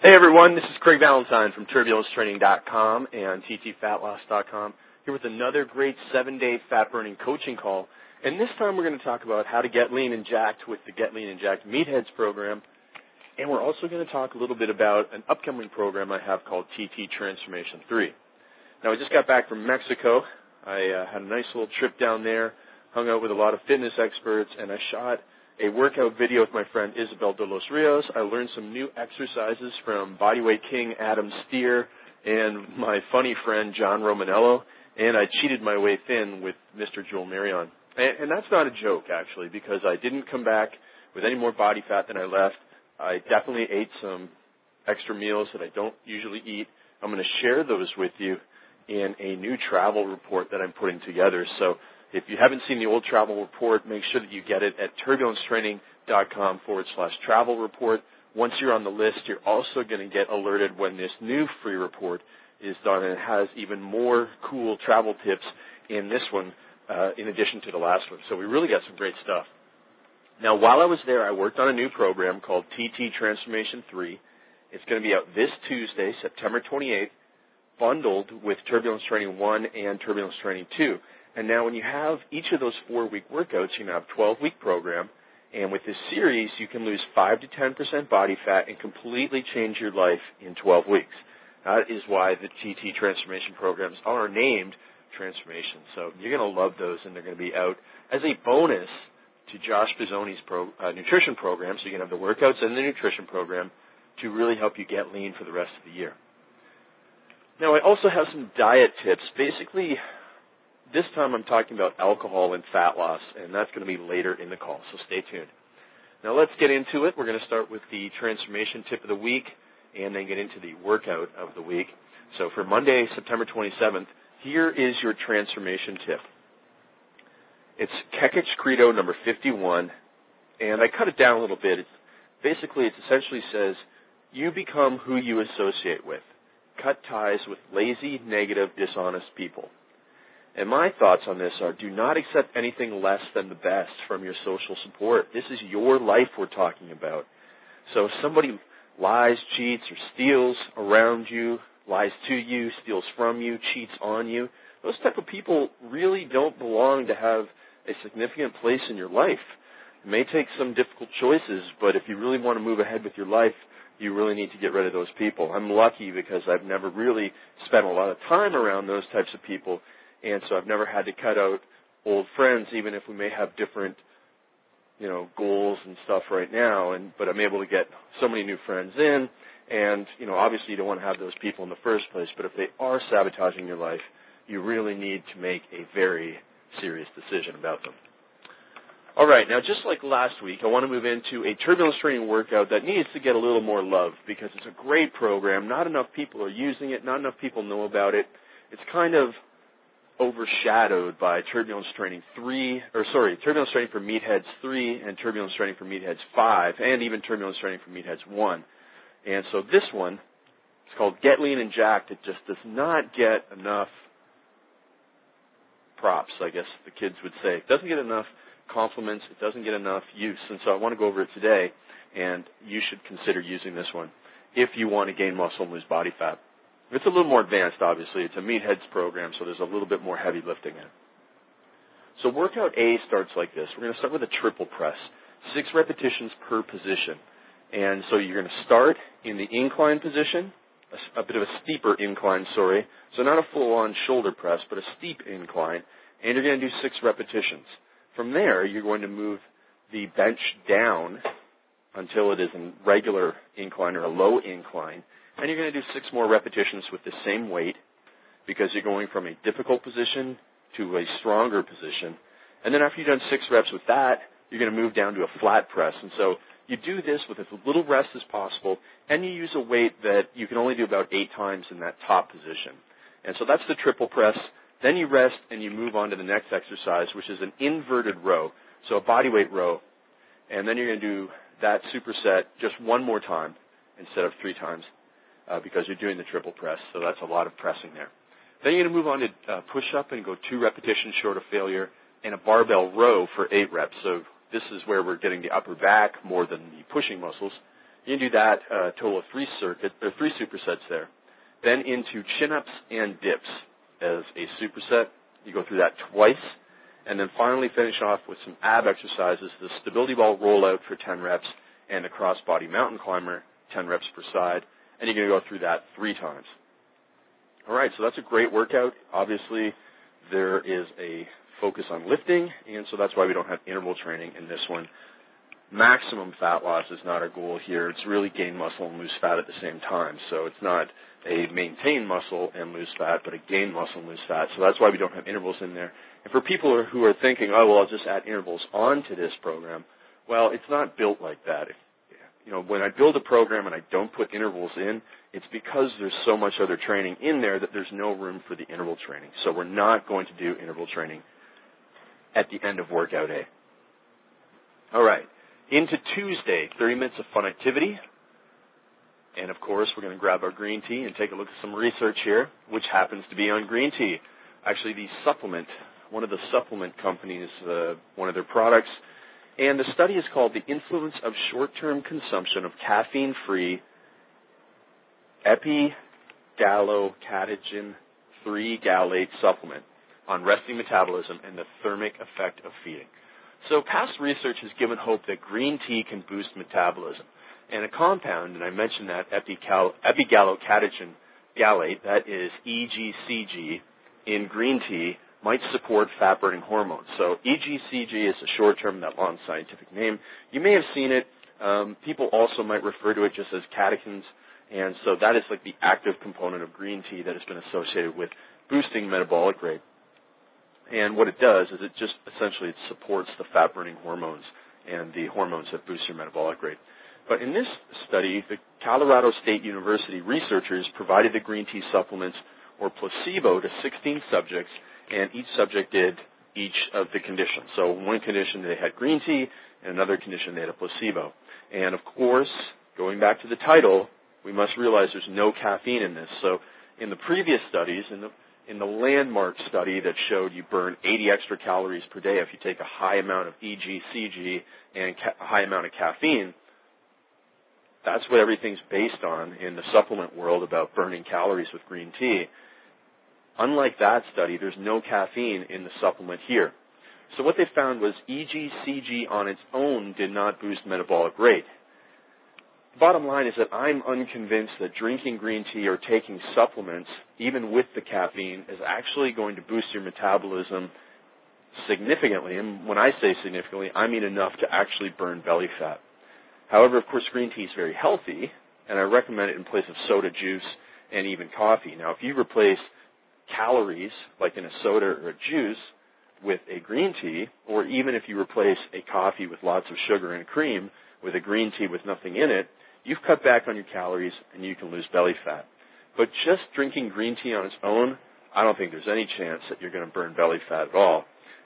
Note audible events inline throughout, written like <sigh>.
Hey everyone, this is Craig Ballantyne from TurbulenceTraining.com and TTFatLoss.com here with another great seven-day fat burning coaching call. And this time we're going to talk about how to get lean and jacked with the Get Lean and Jacked Meatheads program. And we're also going to talk a little bit about an upcoming program I have called TT Transformation 3. Now I just got back from Mexico. I uh, had a nice little trip down there, hung out with a lot of fitness experts, and I shot a workout video with my friend Isabel de los Rios. I learned some new exercises from Bodyweight King Adam Steer and my funny friend John Romaniello, and I cheated my way thin with Mr. Joel Marion. And, and that's not a joke, actually, because I didn't come back with any more body fat than I left. I definitely ate some extra meals that I don't usually eat. I'm going to share those with you in a new travel report that I'm putting together. So if you haven't seen the old travel report, make sure that you get it at turbulencetraining.com forward slash travel report. Once you're on the list, you're also going to get alerted when this new free report is done and it has even more cool travel tips in this one uh, in addition to the last one. So we really got some great stuff. Now, while I was there, I worked on a new program called TT Transformation 3. It's going to be out this Tuesday, September 28th, bundled with Turbulence Training 1 and Turbulence Training 2. And now when you have each of those four week workouts, you have a 12 week program. And with this series, you can lose 5 to 10% body fat and completely change your life in 12 weeks. That is why the TT transformation programs are named transformation. So you're going to love those and they're going to be out as a bonus to Josh Bezoni's pro, uh, nutrition program. So you can have the workouts and the nutrition program to really help you get lean for the rest of the year. Now I also have some diet tips. Basically, this time I'm talking about alcohol and fat loss, and that's going to be later in the call, so stay tuned. Now let's get into it. We're going to start with the transformation tip of the week and then get into the workout of the week. So for Monday, September 27th, here is your transformation tip. It's Kekich Credo number 51, and I cut it down a little bit. It's, basically, it essentially says, you become who you associate with. Cut ties with lazy, negative, dishonest people. And my thoughts on this are do not accept anything less than the best from your social support. This is your life we're talking about. So if somebody lies, cheats, or steals around you, lies to you, steals from you, cheats on you, those type of people really don't belong to have a significant place in your life. It may take some difficult choices, but if you really want to move ahead with your life, you really need to get rid of those people. I'm lucky because I've never really spent a lot of time around those types of people and so I've never had to cut out old friends, even if we may have different, you know, goals and stuff right now. And but I'm able to get so many new friends in, and you know, obviously you don't want to have those people in the first place. But if they are sabotaging your life, you really need to make a very serious decision about them. All right, now just like last week, I want to move into a turbulence training workout that needs to get a little more love because it's a great program. Not enough people are using it. Not enough people know about it. It's kind of overshadowed by Turbulence Training 3, or sorry, Turbulence Training for Meatheads 3 and Turbulence Training for Meatheads 5, and even Turbulence Training for Meatheads 1. And so this one, it's called Get Lean and Jacked. It just does not get enough props, I guess the kids would say. It doesn't get enough compliments. It doesn't get enough use. And so I want to go over it today, and you should consider using this one if you want to gain muscle and lose body fat. It's a little more advanced, obviously. It's a meatheads program, so there's a little bit more heavy lifting in it. So workout A starts like this. We're going to start with a triple press, six repetitions per position. And so you're going to start in the incline position, a, a bit of a steeper incline, sorry. So not a full-on shoulder press, but a steep incline. And you're going to do six repetitions. From there, you're going to move the bench down until it is a regular incline or a low incline. And you're going to do six more repetitions with the same weight because you're going from a difficult position to a stronger position. And then after you've done six reps with that, you're going to move down to a flat press. And so you do this with as little rest as possible, and you use a weight that you can only do about eight times in that top position. And so that's the triple press. Then you rest and you move on to the next exercise, which is an inverted row. So a body weight row. And then you're going to do that superset just one more time instead of three times uh, because you're doing the triple press. So that's a lot of pressing there. Then you're going to move on to uh, push up and go two repetitions short of failure and a barbell row for eight reps. So this is where we're getting the upper back more than the pushing muscles. You can do that uh, total of three circuit or three supersets there. Then into chin-ups and dips as a superset. You go through that twice, and then finally finish off with some ab exercises: the stability ball rollout for 10 reps and the crossbody mountain climber, 10 reps per side. And you're going to go through that three times. All right, so that's a great workout. Obviously, there is a focus on lifting, and so that's why we don't have interval training in this one. Maximum fat loss is not our goal here. It's really gain muscle and lose fat at the same time. So it's not a maintain muscle and lose fat, but a gain muscle and lose fat. So that's why we don't have intervals in there. And for people who are thinking, oh, well, I'll just add intervals onto this program, well, it's not built like that. If, you know, when I build a program and I don't put intervals in, it's because there's so much other training in there that there's no room for the interval training. So we're not going to do interval training at the end of workout A. All right. Into Tuesday, 30 minutes of fun activity. And of course, we're going to grab our green tea and take a look at some research here, which happens to be on green tea. Actually, the supplement, one of the supplement companies, uh, one of their products. And the study is called The Influence of Short-Term Consumption of Caffeine-Free Epigallocatechin 3-Gallate Supplement on Resting Metabolism and the Thermic Effect of Feeding. So past research has given hope that green tea can boost metabolism. And a compound, and I mentioned that epigallocatechin gallate, that is EGCG, in green tea might support fat burning hormones. So EGCG is a short term, that long scientific name. You may have seen it. Um, people also might refer to it just as catechins. And so that is like the active component of green tea that has been associated with boosting metabolic rate. And what it does is it just essentially it supports the fat burning hormones and the hormones that boost your metabolic rate. But in this study, the Colorado State University researchers provided the green tea supplements or placebo to 16 subjects, and each subject did each of the conditions. So one condition they had green tea, and another condition they had a placebo. And of course, going back to the title, we must realize there's no caffeine in this. So in the previous studies, in the in the landmark study that showed you burn 80 extra calories per day if you take a high amount of EGCG and ca- a high amount of caffeine, that's what everything's based on in the supplement world about burning calories with green tea. Unlike that study, there's no caffeine in the supplement here. So what they found was EGCG on its own did not boost metabolic rate bottom line is that I'm unconvinced that drinking green tea or taking supplements, even with the caffeine, is actually going to boost your metabolism significantly. And when I say significantly, I mean enough to actually burn belly fat. However, of course, green tea is very healthy, and I recommend it in place of soda juice and even coffee. Now, if you replace calories, like in a soda or a juice, with a green tea, or even if you replace a coffee with lots of sugar and cream with a green tea with nothing in it, You've cut back on your calories and you can lose belly fat. But just drinking green tea on its own, I don't think there's any chance that you're going to burn belly fat at all.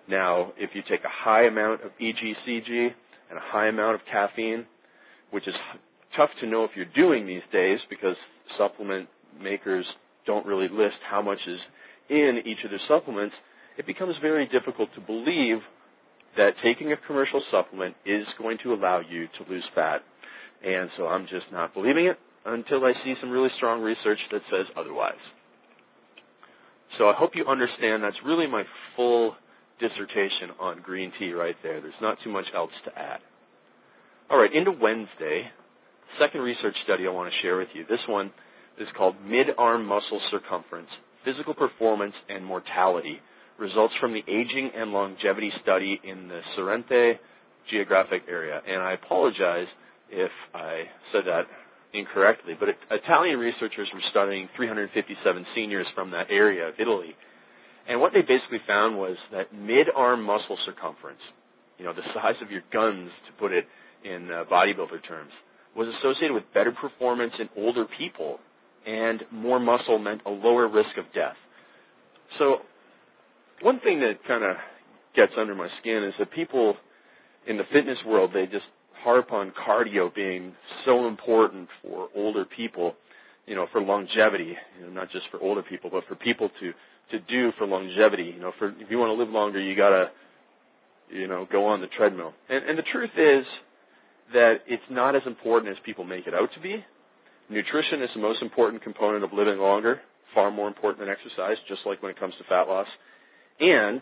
Now, if you take a high amount of EGCG and a high amount of caffeine, which is tough to know if you're doing these days because supplement makers don't really list how much is in each of their supplements, it becomes very difficult to believe that taking a commercial supplement is going to allow you to lose fat and so I'm just not believing it until I see some really strong research that says otherwise. So I hope you understand that's really my full dissertation on green tea right there. There's not too much else to add. All right, into Wednesday. Second research study I want to share with you. This one is called Mid-Arm Muscle Circumference, Physical Performance and Mortality, results from the Aging and Longevity Study in the Sorrento geographic area. And I apologize if I said that incorrectly, but Italian researchers were studying 357 seniors from that area of Italy. And what they basically found was that mid-arm muscle circumference, you know, the size of your guns, to put it in uh, bodybuilder terms, was associated with better performance in older people, and more muscle meant a lower risk of death. So, one thing that kind of gets under my skin is that people in the fitness world, they just harp on cardio being so important for older people, you know, for longevity, you know, not just for older people, but for people to to do for longevity. You know, for if you want to live longer, you gotta, you know, go on the treadmill. And and the truth is that it's not as important as people make it out to be. Nutrition is the most important component of living longer, far more important than exercise, just like when it comes to fat loss. And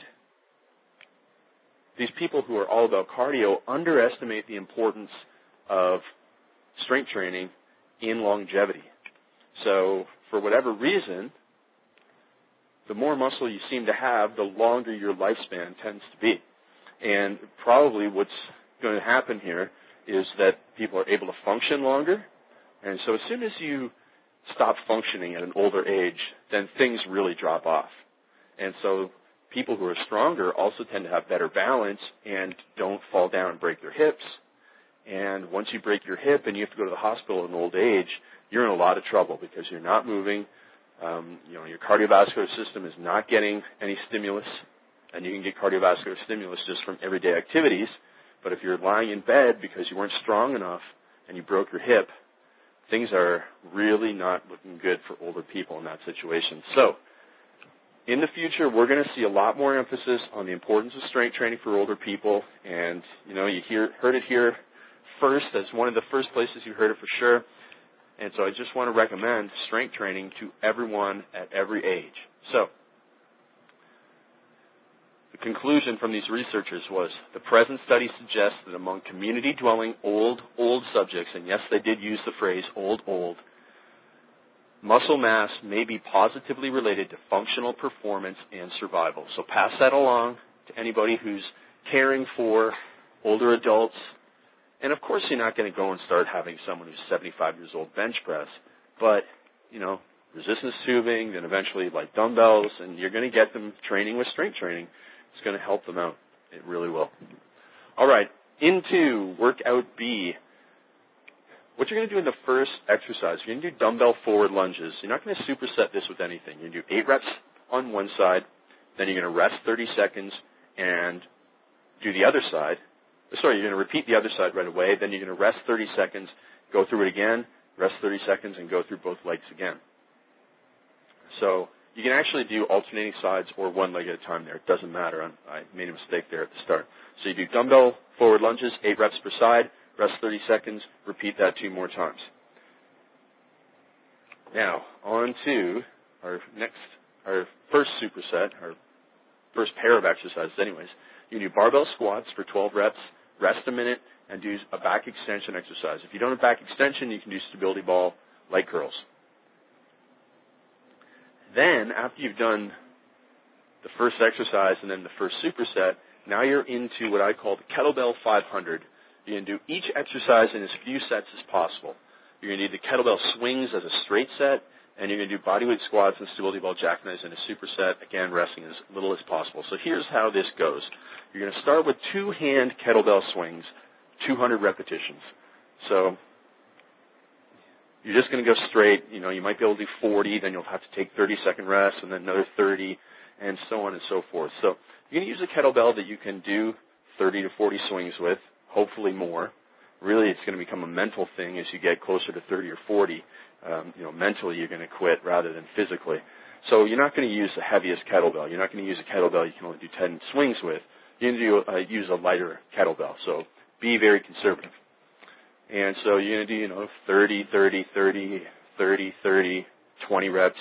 these people who are all about cardio underestimate the importance of strength training in longevity. So, for whatever reason, the more muscle you seem to have, the longer your lifespan tends to be. And probably what's going to happen here is that people are able to function longer. And so as soon as you stop functioning at an older age, then things really drop off. And so people who are stronger also tend to have better balance and don't fall down and break their hips. And once you break your hip and you have to go to the hospital in old age, you're in a lot of trouble because you're not moving. Um, you know, your cardiovascular system is not getting any stimulus, and you can get cardiovascular stimulus just from everyday activities. But if you're lying in bed because you weren't strong enough and you broke your hip, things are really not looking good for older people in that situation. So, in the future, we're going to see a lot more emphasis on the importance of strength training for older people. And, you know, you hear, heard it here first as one of the first places you heard it for sure. And so I just want to recommend strength training to everyone at every age. So, conclusion from these researchers was the present study suggests that among community dwelling old, old subjects, and yes, they did use the phrase old, old, muscle mass may be positively related to functional performance and survival. So pass that along to anybody who's caring for older adults. And of course, you're not going to go and start having someone who's 75 years old bench press, but, you know, resistance tubing, then eventually like dumbbells, and you're going to get them training with strength training. It's going to help them out. It really will. All right, into workout B what you're going to do in the first exercise, you're going to do dumbbell forward lunges. You're not going to superset this with anything. You're going to do eight reps on one side, then you're going to rest 30 seconds and do the other side. Sorry, you're going to repeat the other side right away, then you're going to rest 30 seconds, go through it again, rest 30 seconds, and go through both legs again. So you can actually do alternating sides or one leg at a time there. It doesn't matter. I made a mistake there at the start. So you do dumbbell forward lunges, eight reps per side, Rest 30 seconds. Repeat that two more times. Now, on to our next, our first superset, our first pair of exercises anyways. You do barbell squats for 12 reps, rest a minute, and do a back extension exercise. If you don't have back extension, you can do stability ball leg curls. Then, after you've done the first exercise and then the first superset, now you're into what I call the kettlebell 500, you're going to do each exercise in as few sets as possible. You're going to do the kettlebell swings as a straight set, and you're going to do bodyweight squats and stability ball jackknives in a superset, again, resting as little as possible. So here's how this goes. You're going to start with two hand kettlebell swings, 200 repetitions. So you're just going to go straight. You know, you might be able to do 40, then you'll have to take 30 second rest, and then another 30, and so on and so forth. So you're going to use a kettlebell that you can do 30 to 40 swings with hopefully more. Really, it's going to become a mental thing as you get closer to 30 or 40. Um, you know, mentally you're going to quit rather than physically. So you're not going to use the heaviest kettlebell. You're not going to use a kettlebell you can only do 10 swings with. You're going to do, uh, use a lighter kettlebell. So be very conservative. And so you're going to do, you know, 30, 30, 30, 30, 30, 20 reps.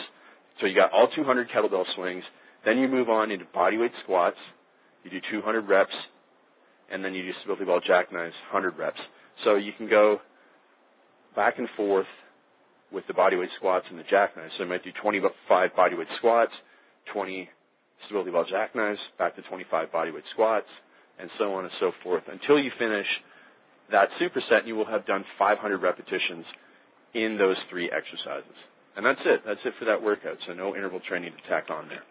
So you got all 200 kettlebell swings. Then you move on into bodyweight squats. You do 200 reps and then you do stability ball jackknives, 100 reps. So you can go back and forth with the bodyweight squats and the jackknives. So you might do 25 bodyweight squats, 20 stability ball jackknives, back to 25 bodyweight squats, and so on and so forth until you finish that superset and you will have done 500 repetitions in those three exercises. And that's it. That's it for that workout. So no interval training to tack on there.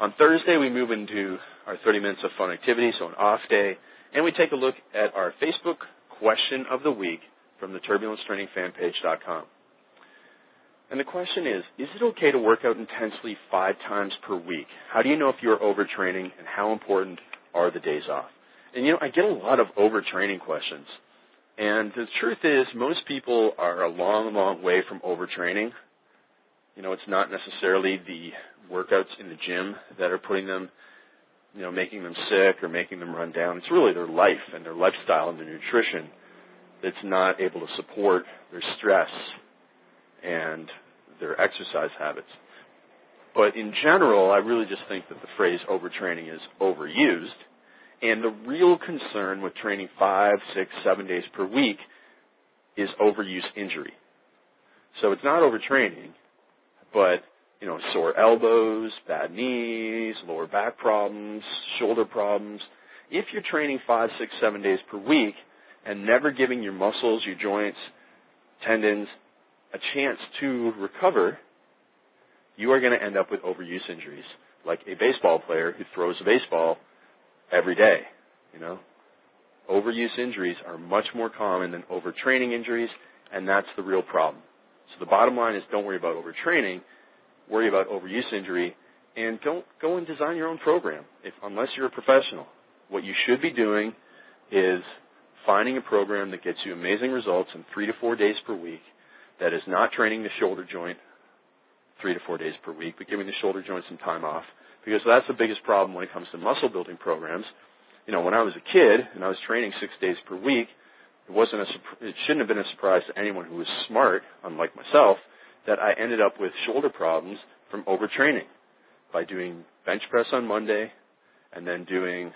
On Thursday, we move into our 30 minutes of fun activity, so an off day, and we take a look at our Facebook question of the week from the turbulencetrainingfanpage.com. And the question is, is it okay to work out intensely five times per week? How do you know if you're overtraining and how important are the days off? And you know, I get a lot of overtraining questions. And the truth is, most people are a long, long way from overtraining. You know, it's not necessarily the workouts in the gym that are putting them you know, making them sick or making them run down. It's really their life and their lifestyle and their nutrition that's not able to support their stress and their exercise habits. But in general, I really just think that the phrase overtraining is overused. And the real concern with training five, six, seven days per week is overuse injury. So it's not overtraining, but you know, sore elbows, bad knees, lower back problems, shoulder problems. If you're training five, six, seven days per week and never giving your muscles, your joints, tendons a chance to recover, you are going to end up with overuse injuries, like a baseball player who throws a baseball every day. You know, overuse injuries are much more common than overtraining injuries, and that's the real problem. So the bottom line is don't worry about overtraining, worry about overuse injury, and don't go and design your own program if unless you're a professional. What you should be doing is finding a program that gets you amazing results in three to four days per week that is not training the shoulder joint three to four days per week, but giving the shoulder joint some time off. Because that's the biggest problem when it comes to muscle building programs. You know, when I was a kid and I was training six days per week, it wasn't a, it shouldn't have been a surprise to anyone who was smart, unlike myself, that I ended up with shoulder problems from overtraining by doing bench press on Monday and then doing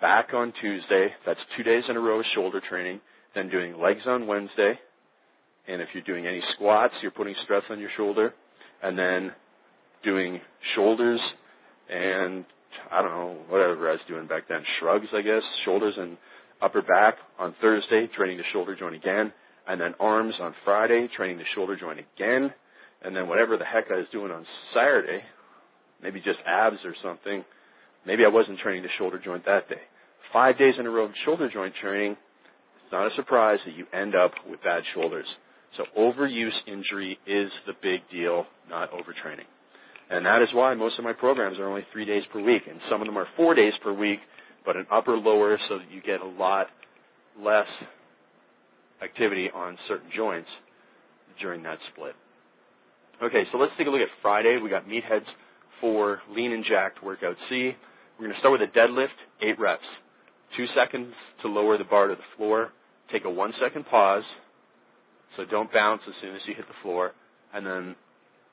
back on Tuesday. That's two days in a row of shoulder training. Then doing legs on Wednesday. And if you're doing any squats, you're putting stress on your shoulder. And then doing shoulders and I don't know, whatever I was doing back then, shrugs, I guess, shoulders and upper back on Thursday, training the shoulder joint again. And then arms on Friday, training the shoulder joint again. And then whatever the heck I was doing on Saturday, maybe just abs or something, maybe I wasn't training the shoulder joint that day. Five days in a row of shoulder joint training, it's not a surprise that you end up with bad shoulders. So overuse injury is the big deal, not overtraining. And that is why most of my programs are only three days per week, and some of them are four days per week, but an upper lower so that you get a lot less activity on certain joints during that split. Okay, so let's take a look at Friday. We got meatheads for lean and jacked workout C. We're going to start with a deadlift, eight reps. Two seconds to lower the bar to the floor. Take a one second pause. So don't bounce as soon as you hit the floor, and then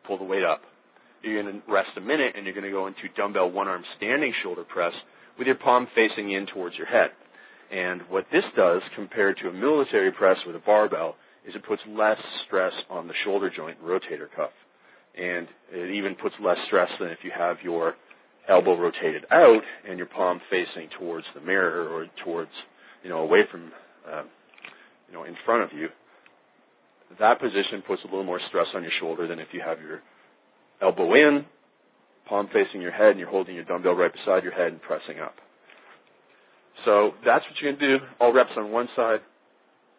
pull the weight up. You're going to rest a minute, and you're going to go into dumbbell one arm standing shoulder press with your palm facing in towards your head. And what this does compared to a military press with a barbell is it puts less stress on the shoulder joint and rotator cuff. And it even puts less stress than if you have your elbow rotated out and your palm facing towards the mirror or towards, you know, away from, uh, you know, in front of you. That position puts a little more stress on your shoulder than if you have your elbow in, palm facing your head, and you're holding your dumbbell right beside your head and pressing up. So that's what you're going to do. All reps on one side,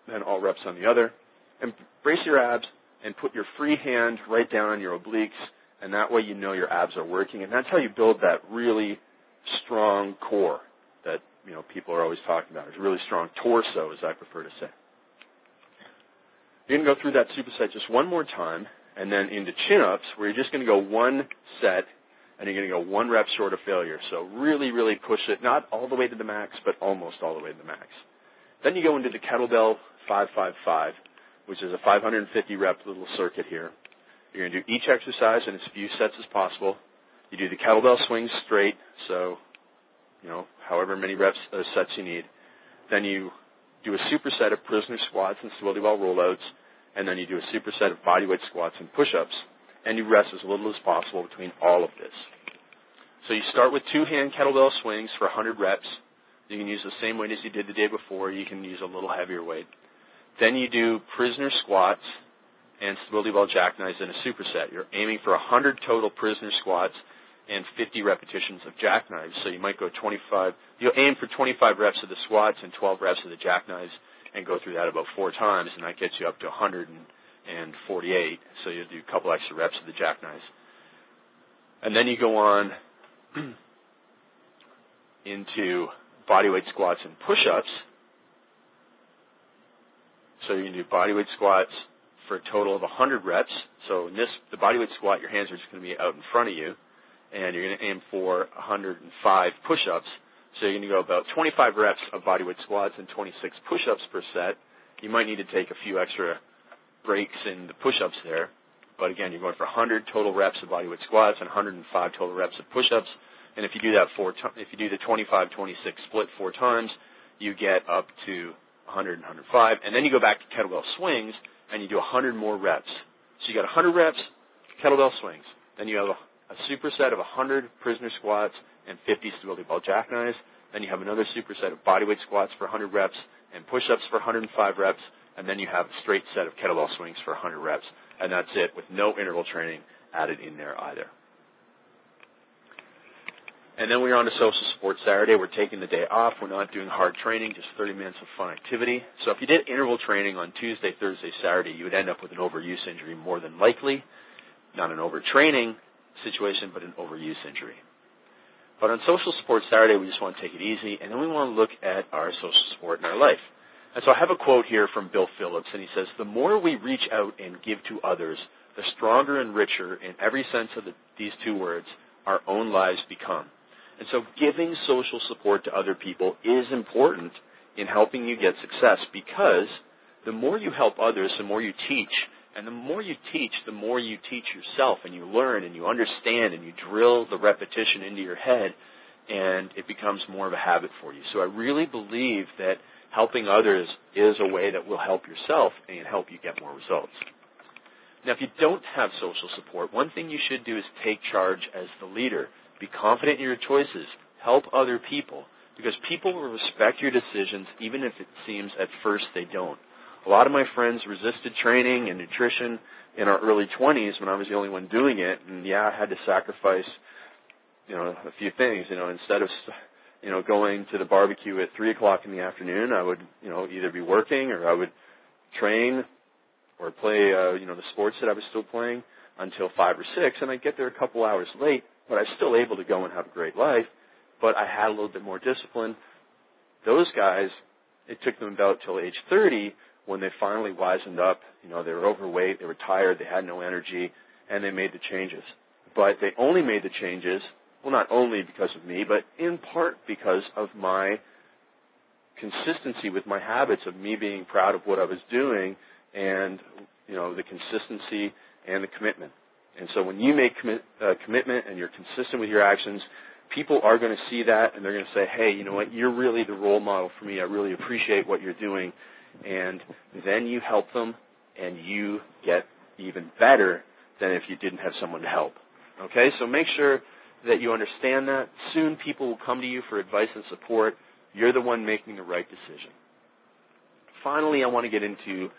then all reps on the other. And brace your abs and put your free hand right down on your obliques, and that way you know your abs are working. And that's how you build that really strong core that you know people are always talking about. It's a really strong torso, as I prefer to say. You're going to go through that superset just one more time, and then into chin-ups, where you're just going to go one set and you're going to go one rep short of failure. So really, really push it, not all the way to the max, but almost all the way to the max. Then you go into the kettlebell 555, which is a 550 rep little circuit here. You're going to do each exercise in as few sets as possible. You do the kettlebell swings straight, so you know however many reps uh, sets you need. Then you do a superset of prisoner squats and stability ball rollouts, and then you do a superset of bodyweight squats and push-ups and you rest as little as possible between all of this. So you start with two hand kettlebell swings for 100 reps. You can use the same weight as you did the day before. You can use a little heavier weight. Then you do prisoner squats and stability ball jackknives in a superset. You're aiming for 100 total prisoner squats and 50 repetitions of jackknives. So you might go 25. You'll aim for 25 reps of the squats and 12 reps of the jackknives and go through that about four times, and that gets you up to 100 and and 48. So you do a couple extra reps of the jackknives. And then you go on <clears throat> into bodyweight squats and push-ups. So you can do bodyweight squats for a total of 100 reps. So in this, the bodyweight squat, your hands are just going to be out in front of you. and you're going to aim for 105 push-ups. So you're going to go about 25 reps of bodyweight squats and 26 push-ups per set. You might need to take a few extra breaks in the push-ups there, but again, you're going for 100 total reps of bodyweight squats and 105 total reps of push-ups. And if you do that four, t- if you do the 25-26 split four times, you get up to 100 and 105, and then you go back to kettlebell swings and you do 100 more reps. So you got 100 reps, kettlebell swings. Then you have a, a superset of 100 prisoner squats and 50 stability ball jackknives. Then you have another superset of bodyweight squats for 100 reps and push-ups for 105 reps. And then you have a straight set of kettlebell swings for 100 reps. And that's it with no interval training added in there either. And then we're on to social support Saturday. We're taking the day off. We're not doing hard training, just 30 minutes of fun activity. So if you did interval training on Tuesday, Thursday, Saturday, you would end up with an overuse injury more than likely. Not an overtraining situation, but an overuse injury. But on social support Saturday, we just want to take it easy, and then we want to look at our social support in our life. And so I have a quote here from Bill Phillips, and he says, The more we reach out and give to others, the stronger and richer, in every sense of the, these two words, our own lives become. And so giving social support to other people is important in helping you get success because the more you help others, the more you teach. And the more you teach, the more you teach yourself and you learn and you understand and you drill the repetition into your head and it becomes more of a habit for you. So I really believe that helping others is a way that will help yourself and help you get more results. Now, if you don't have social support, one thing you should do is take charge as the leader. Be confident in your choices. Help other people because people will respect your decisions even if it seems at first they don't. A lot of my friends resisted training and nutrition in our early 20s when I was the only one doing it, and yeah, I had to sacrifice, you know, a few things. You know, instead of, you know, going to the barbecue at three o'clock in the afternoon, I would, you know, either be working or I would train or play, uh, you know, the sports that I was still playing until five or six, and I'd get there a couple hours late but I was still able to go and have a great life. But I had a little bit more discipline. Those guys, it took them about till age 30 when they finally wisened up. You know, they were overweight, they were tired, they had no energy, and they made the changes. But they only made the changes, well, not only because of me, but in part because of my consistency with my habits of me being proud of what I was doing and, you know, the consistency and the commitment. And so when you make commit, uh, commitment and you're consistent with your actions, people are going to see that and they're going to say, hey, you know what, you're really the role model for me. I really appreciate what you're doing. And then you help them and you get even better than if you didn't have someone to help. Okay, so make sure that you understand that. Soon people will come to you for advice and support. You're the one making the right decision. Finally, I want to get into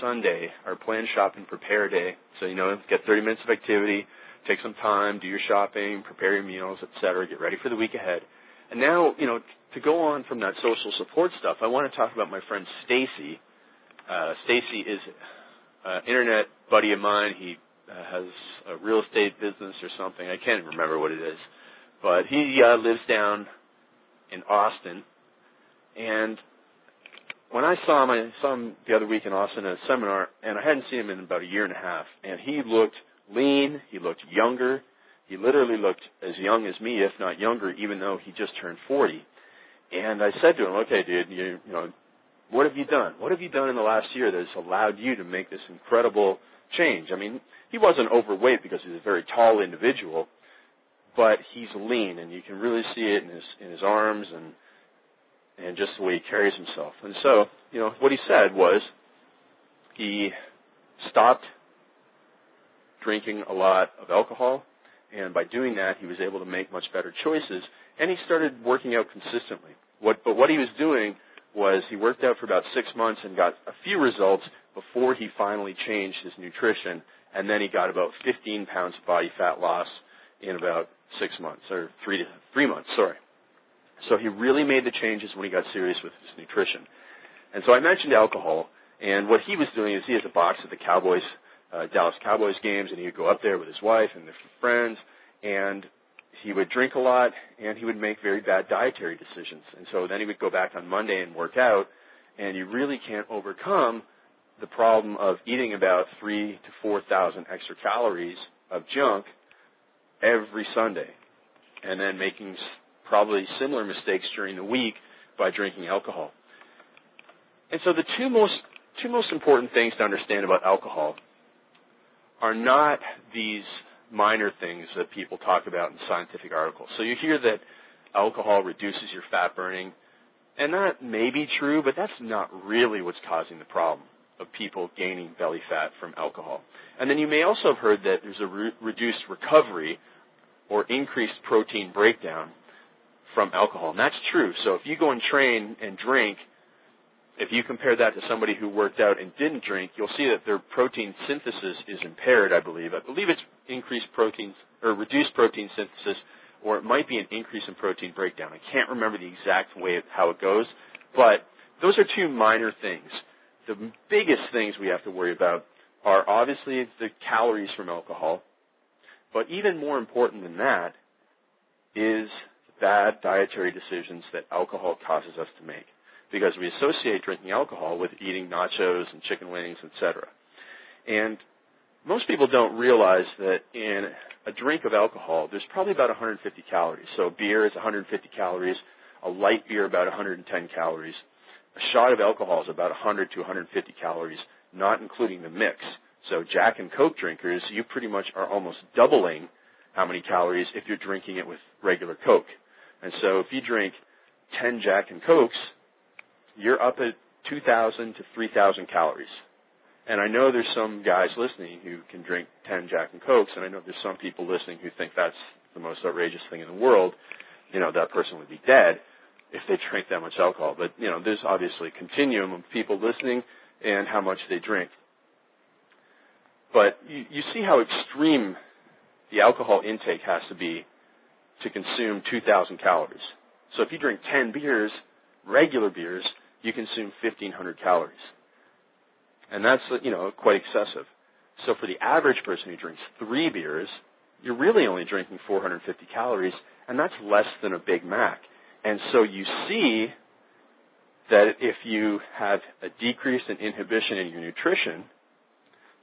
Sunday, our plan shop and prepare day. So, you know, get 30 minutes of activity, take some time, do your shopping, prepare your meals, etc., get ready for the week ahead. And now, you know, to go on from that social support stuff, I want to talk about my friend Stacy. Uh, Stacy is an internet buddy of mine. He uh, has a real estate business or something. I can't remember what it is. But he uh, lives down in Austin. And when I saw him, I saw him the other week in Austin at a seminar, and I hadn't seen him in about a year and a half. And he looked lean, he looked younger, he literally looked as young as me, if not younger, even though he just turned 40. And I said to him, "Okay, dude, you, you know, what have you done? What have you done in the last year that has allowed you to make this incredible change?" I mean, he wasn't overweight because he's a very tall individual, but he's lean, and you can really see it in his in his arms and and just the way he carries himself. And so, you know, what he said was he stopped drinking a lot of alcohol, and by doing that, he was able to make much better choices, and he started working out consistently. What, but what he was doing was he worked out for about six months and got a few results before he finally changed his nutrition, and then he got about 15 pounds of body fat loss in about six months, or three to three months, sorry. So he really made the changes when he got serious with his nutrition. And so I mentioned alcohol, and what he was doing is he has a box at the Cowboys, uh, Dallas Cowboys games, and he would go up there with his wife and their friends, and he would drink a lot, and he would make very bad dietary decisions. And so then he would go back on Monday and work out, and you really can't overcome the problem of eating about three to four thousand extra calories of junk every Sunday, and then making probably similar mistakes during the week by drinking alcohol. And so the two most two most important things to understand about alcohol are not these minor things that people talk about in scientific articles. So you hear that alcohol reduces your fat burning, and that may be true, but that's not really what's causing the problem of people gaining belly fat from alcohol. And then you may also have heard that there's a re- reduced recovery or increased protein breakdown from alcohol. And that's true. So if you go and train and drink, if you compare that to somebody who worked out and didn't drink, you'll see that their protein synthesis is impaired, I believe. I believe it's increased protein or reduced protein synthesis, or it might be an increase in protein breakdown. I can't remember the exact way how it goes, but those are two minor things. The biggest things we have to worry about are obviously the calories from alcohol, but even more important than that is bad dietary decisions that alcohol causes us to make because we associate drinking alcohol with eating nachos and chicken wings, etc. And most people don't realize that in a drink of alcohol, there's probably about 150 calories. So beer is 150 calories, a light beer about 110 calories. A shot of alcohol is about 100 to 150 calories, not including the mix. So Jack and Coke drinkers, you pretty much are almost doubling how many calories if you're drinking it with regular Coke. And so if you drink 10 Jack and Cokes, you're up at 2,000 to 3,000 calories. And I know there's some guys listening who can drink 10 Jack and Cokes, and I know there's some people listening who think that's the most outrageous thing in the world. You know, that person would be dead if they drank that much alcohol. But, you know, there's obviously a continuum of people listening and how much they drink. But you, you see how extreme the alcohol intake has to be to consume 2,000 calories. So if you drink 10 beers, regular beers, you consume 1,500 calories. And that's, you know, quite excessive. So for the average person who drinks three beers, you're really only drinking 450 calories, and that's less than a Big Mac. And so you see that if you have a decrease in inhibition in your nutrition,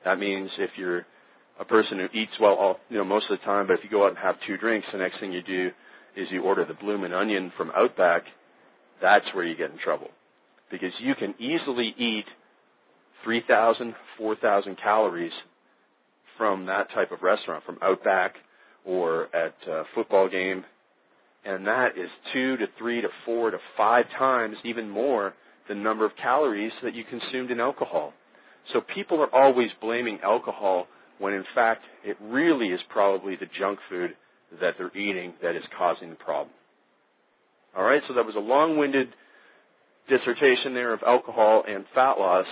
that means if you're a person who eats well all, you know, most of the time, but if you go out and have two drinks, the next thing you do is you order the bloomin' onion from Outback, that's where you get in trouble. Because you can easily eat 3,000, 4,000 calories from that type of restaurant, from Outback or at a football game, and that is two to three to four to five times, even more, the number of calories that you consumed in alcohol. So people are always blaming alcohol when in fact it really is probably the junk food that they're eating that is causing the problem. All right, so that was a long-winded dissertation there of alcohol and fat loss,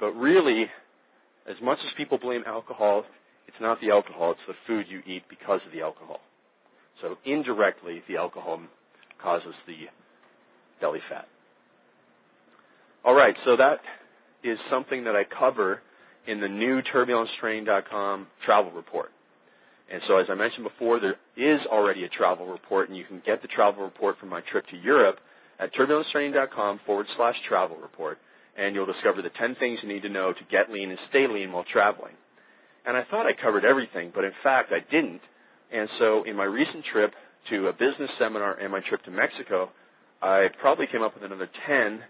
but really, as much as people blame alcohol, it's not the alcohol, it's the food you eat because of the alcohol. So indirectly, the alcohol causes the belly fat. All right, so that is something that I cover in the new turbulencetraining.com travel report. And so, as I mentioned before, there is already a travel report, and you can get the travel report from my trip to Europe at turbulencetraining.com forward slash travel report, and you'll discover the 10 things you need to know to get lean and stay lean while traveling. And I thought I covered everything, but in fact, I didn't. And so, in my recent trip to a business seminar and my trip to Mexico, I probably came up with another 10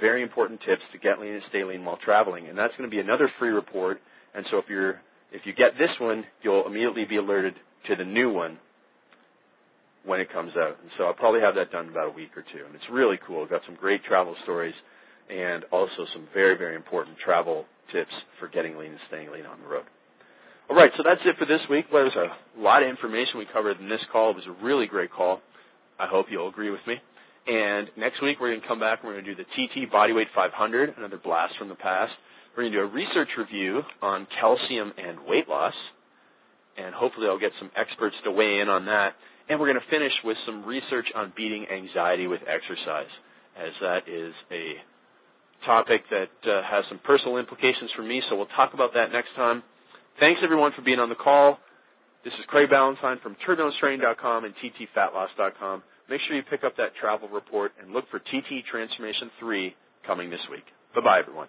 very important tips to get lean and stay lean while traveling. And that's going to be another free report. And so if you're if you get this one, you'll immediately be alerted to the new one when it comes out. And so I'll probably have that done in about a week or two. And it's really cool. I've got some great travel stories and also some very, very important travel tips for getting lean and staying lean on the road. All right, so that's it for this week. Well, there's a lot of information we covered in this call. It was a really great call. I hope you'll agree with me. And next week we're going to come back and we're going to do the TT Bodyweight 500, another blast from the past. We're going to do a research review on calcium and weight loss. And hopefully I'll get some experts to weigh in on that. And we're going to finish with some research on beating anxiety with exercise, as that is a topic that uh, has some personal implications for me. So we'll talk about that next time. Thanks everyone for being on the call. This is Craig Ballantyne from TurbulenceTraining.com and TTFatLoss.com. Make sure you pick up that travel report and look for TT Transformation 3 coming this week. Bye bye, everyone.